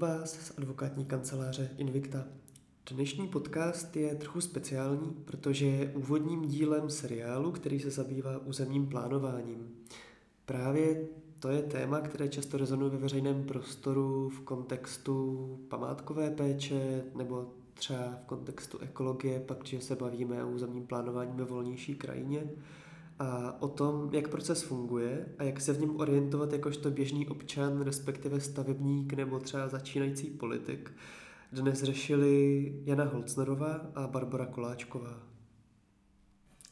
vás z advokátní kanceláře Invicta. Dnešní podcast je trochu speciální, protože je úvodním dílem seriálu, který se zabývá územním plánováním. Právě to je téma, které často rezonuje ve veřejném prostoru v kontextu památkové péče nebo třeba v kontextu ekologie, pak, že se bavíme o územním plánování ve volnější krajině a o tom, jak proces funguje a jak se v něm orientovat jakožto běžný občan, respektive stavebník nebo třeba začínající politik, dnes řešili Jana Holcnerová a Barbara Koláčková.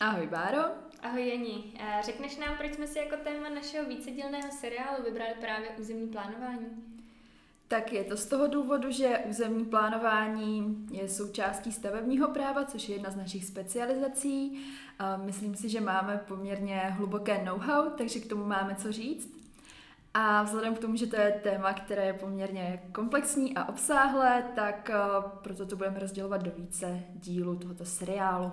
Ahoj Báro. Ahoj Jani. Řekneš nám, proč jsme si jako téma našeho vícedílného seriálu vybrali právě územní plánování? Tak je to z toho důvodu, že územní plánování je součástí stavebního práva, což je jedna z našich specializací. Myslím si, že máme poměrně hluboké know-how, takže k tomu máme co říct. A vzhledem k tomu, že to je téma, které je poměrně komplexní a obsáhlé, tak proto to budeme rozdělovat do více dílů tohoto seriálu.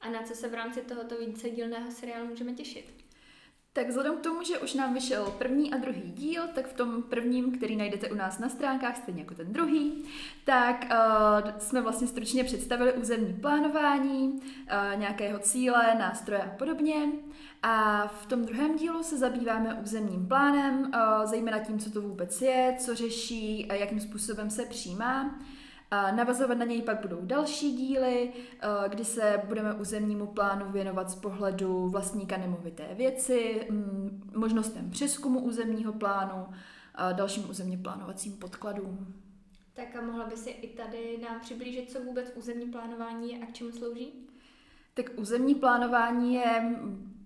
A na co se v rámci tohoto vícedílného seriálu můžeme těšit? Tak vzhledem k tomu, že už nám vyšel první a druhý díl, tak v tom prvním, který najdete u nás na stránkách, stejně jako ten druhý, tak uh, jsme vlastně stručně představili územní plánování, uh, nějakého cíle, nástroje a podobně. A v tom druhém dílu se zabýváme územním plánem, uh, zejména tím, co to vůbec je, co řeší jakým způsobem se přijímá. A navazovat na něj pak budou další díly, eh, kdy se budeme územnímu plánu věnovat z pohledu vlastníka nemovité věci, mm, možnostem přeskumu územního plánu a dalším územně plánovacím podkladům. Tak a mohla by si i tady nám přiblížit, co vůbec územní plánování je a k čemu slouží? Tak územní plánování je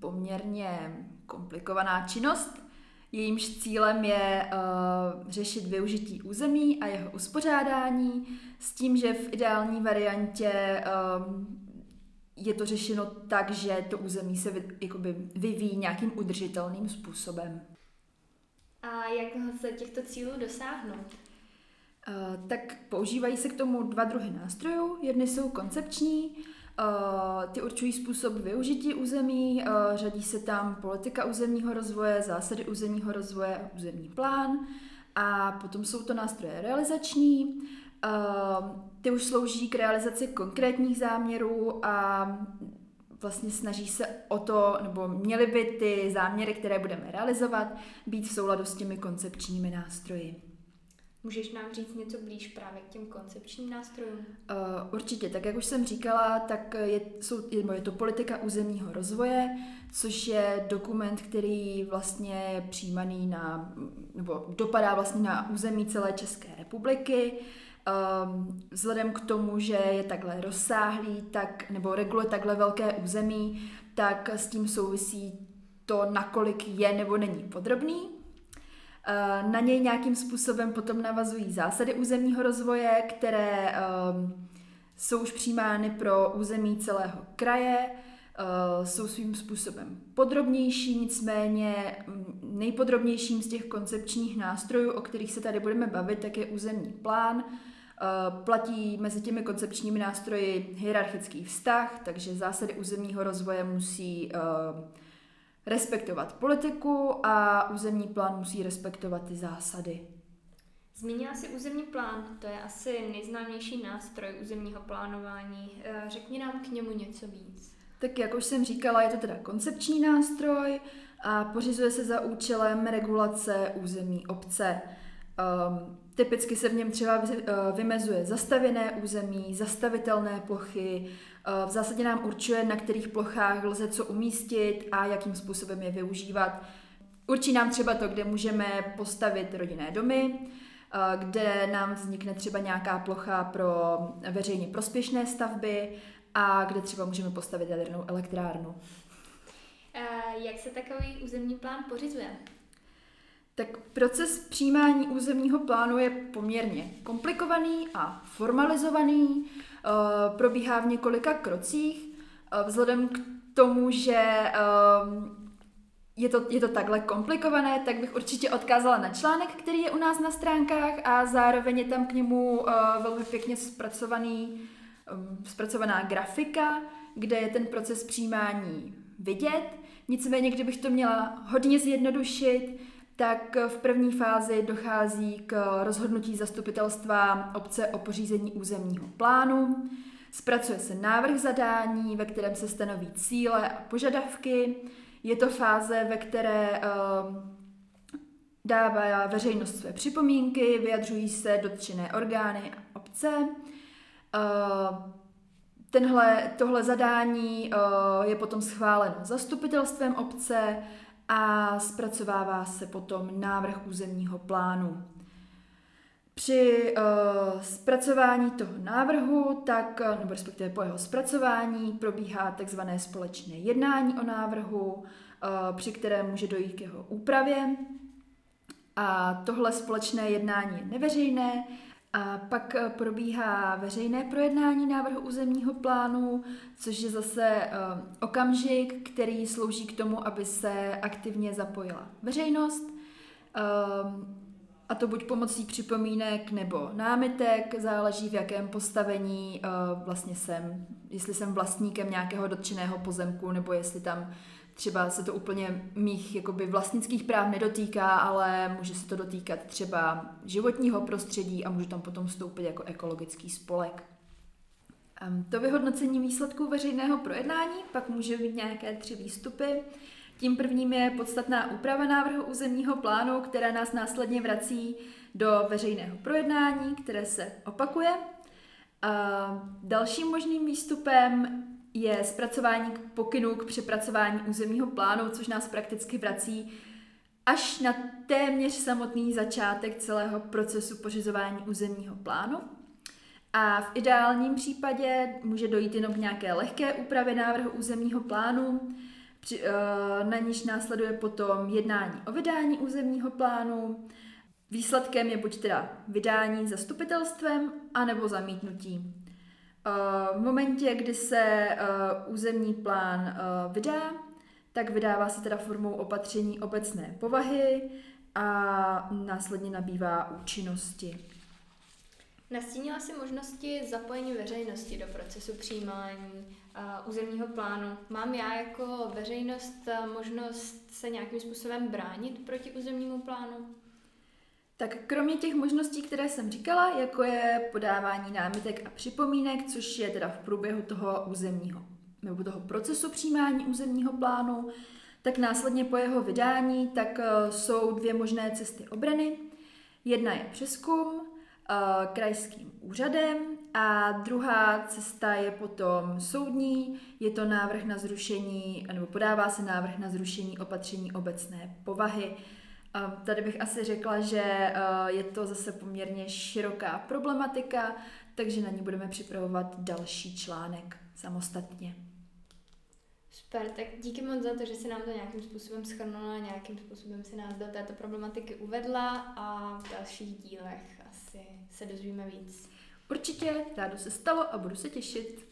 poměrně komplikovaná činnost, Jejímž cílem je uh, řešit využití území a jeho uspořádání s tím, že v ideální variantě um, je to řešeno tak, že to území se vy, jakoby vyvíjí nějakým udržitelným způsobem. A jak se těchto cílů dosáhnout? Uh, tak používají se k tomu dva druhy nástrojů. Jedny jsou koncepční, Uh, ty určují způsob využití území, uh, řadí se tam politika územního rozvoje, zásady územního rozvoje územní plán. A potom jsou to nástroje realizační. Uh, ty už slouží k realizaci konkrétních záměrů a vlastně snaží se o to, nebo měly by ty záměry, které budeme realizovat, být v souladu s těmi koncepčními nástroji. Můžeš nám říct něco blíž právě k těm koncepčním nástrojům? Uh, určitě, tak jak už jsem říkala, tak je, jsou, je to politika územního rozvoje, což je dokument, který vlastně je přijímaný na, nebo dopadá vlastně na území celé České republiky. Um, vzhledem k tomu, že je takhle rozsáhlý, tak, nebo reguluje takhle velké území, tak s tím souvisí to, nakolik je nebo není podrobný. Eh, na něj nějakým způsobem potom navazují zásady územního rozvoje, které um, jsou už přijímány pro území celého kraje, uh, jsou svým způsobem podrobnější, nicméně mm, nejpodrobnějším z těch koncepčních nástrojů, o kterých se tady budeme bavit, tak je územní plán. Uh, platí mezi těmi koncepčními nástroji hierarchický vztah, takže zásady územního rozvoje musí uh, respektovat politiku a územní plán musí respektovat ty zásady. Zmínila si územní plán, to je asi nejznámější nástroj územního plánování. Eh, řekni nám k němu něco víc. Tak jak už jsem říkala, je to teda koncepční nástroj a pořizuje se za účelem regulace území obce. Um, typicky se v něm třeba eh, vymezuje zastavěné území, zastavitelné plochy, Eh, v zásadě nám určuje, na kterých plochách lze co umístit a jakým způsobem je využívat. Určí nám třeba to, kde můžeme postavit rodinné domy, eh, kde nám vznikne třeba nějaká plocha pro veřejně prospěšné stavby a kde třeba můžeme postavit jadernou elektrárnu. Eh, jak se takový územní plán pořizuje? Tak proces přijímání územního plánu je poměrně komplikovaný a formalizovaný. Eh, probíhá v několika krocích. Eh, vzhledem k tomu, že ehm, je to, je to takhle komplikované, tak bych určitě odkázala na článek, který je u nás na stránkách a zároveň je tam k němu velmi pěkně zpracovaný, zpracovaná grafika, kde je ten proces přijímání vidět. Nicméně, kdybych to měla hodně zjednodušit, tak v první fázi dochází k rozhodnutí zastupitelstva obce o pořízení územního plánu. Zpracuje se návrh zadání, ve kterém se stanoví cíle a požadavky. Je to fáze, ve které uh, dává veřejnost své připomínky, vyjadřují se dotčené orgány a obce. Uh, tenhle, tohle zadání uh, je potom schváleno zastupitelstvem obce a zpracovává se potom návrh územního plánu. Při uh, zpracování toho návrhu, tak, nebo respektive po jeho zpracování, probíhá takzvané společné jednání o návrhu, uh, při kterém může dojít k jeho úpravě. A tohle společné jednání je neveřejné, a pak probíhá veřejné projednání návrhu územního plánu, což je zase uh, okamžik, který slouží k tomu, aby se aktivně zapojila veřejnost. Uh, a to buď pomocí připomínek nebo námitek, záleží v jakém postavení uh, vlastně jsem, jestli jsem vlastníkem nějakého dotčeného pozemku, nebo jestli tam třeba se to úplně mých jakoby vlastnických práv nedotýká, ale může se to dotýkat třeba životního prostředí a můžu tam potom vstoupit jako ekologický spolek. To vyhodnocení výsledků veřejného projednání pak může mít nějaké tři výstupy. Tím prvním je podstatná úprava návrhu územního plánu, která nás následně vrací do veřejného projednání, které se opakuje. A dalším možným výstupem je zpracování pokynů k přepracování územního plánu, což nás prakticky vrací až na téměř samotný začátek celého procesu pořizování územního plánu. A v ideálním případě může dojít jenom k nějaké lehké úpravě návrhu územního plánu, Eh, na níž následuje potom jednání o vydání územního plánu. Výsledkem je buď teda vydání zastupitelstvem, anebo zamítnutí. Eh, v momentě, kdy se eh, územní plán vydá, tak vydává se teda formou opatření obecné povahy a následně nabývá účinnosti. Nastínila si možnosti zapojení veřejnosti do procesu přijímání územního plánu. Mám já jako veřejnost možnost se nějakým způsobem bránit proti územnímu plánu? Tak kromě těch možností, které jsem říkala, jako je podávání námitek a připomínek, což je teda v průběhu toho územního nebo toho procesu přijímání územního plánu, tak následně po jeho vydání tak uh, jsou dvě možné cesty obrany. Jedna je přeskum, Eh, krajským úřadem a druhá cesta je potom soudní, je to návrh na zrušení, nebo podává se návrh na zrušení opatření obecné povahy. Tady bych asi řekla, že eh, je to zase poměrně široká problematika, takže na ní budeme připravovat další článek samostatně. Super, tak díky moc za to, že si nám to nějakým způsobem schrnula, nějakým způsobem si nás do této problematiky uvedla a v dalších dílech asi se dozvíme víc. Určitě, rádo se stalo a budu se těšit.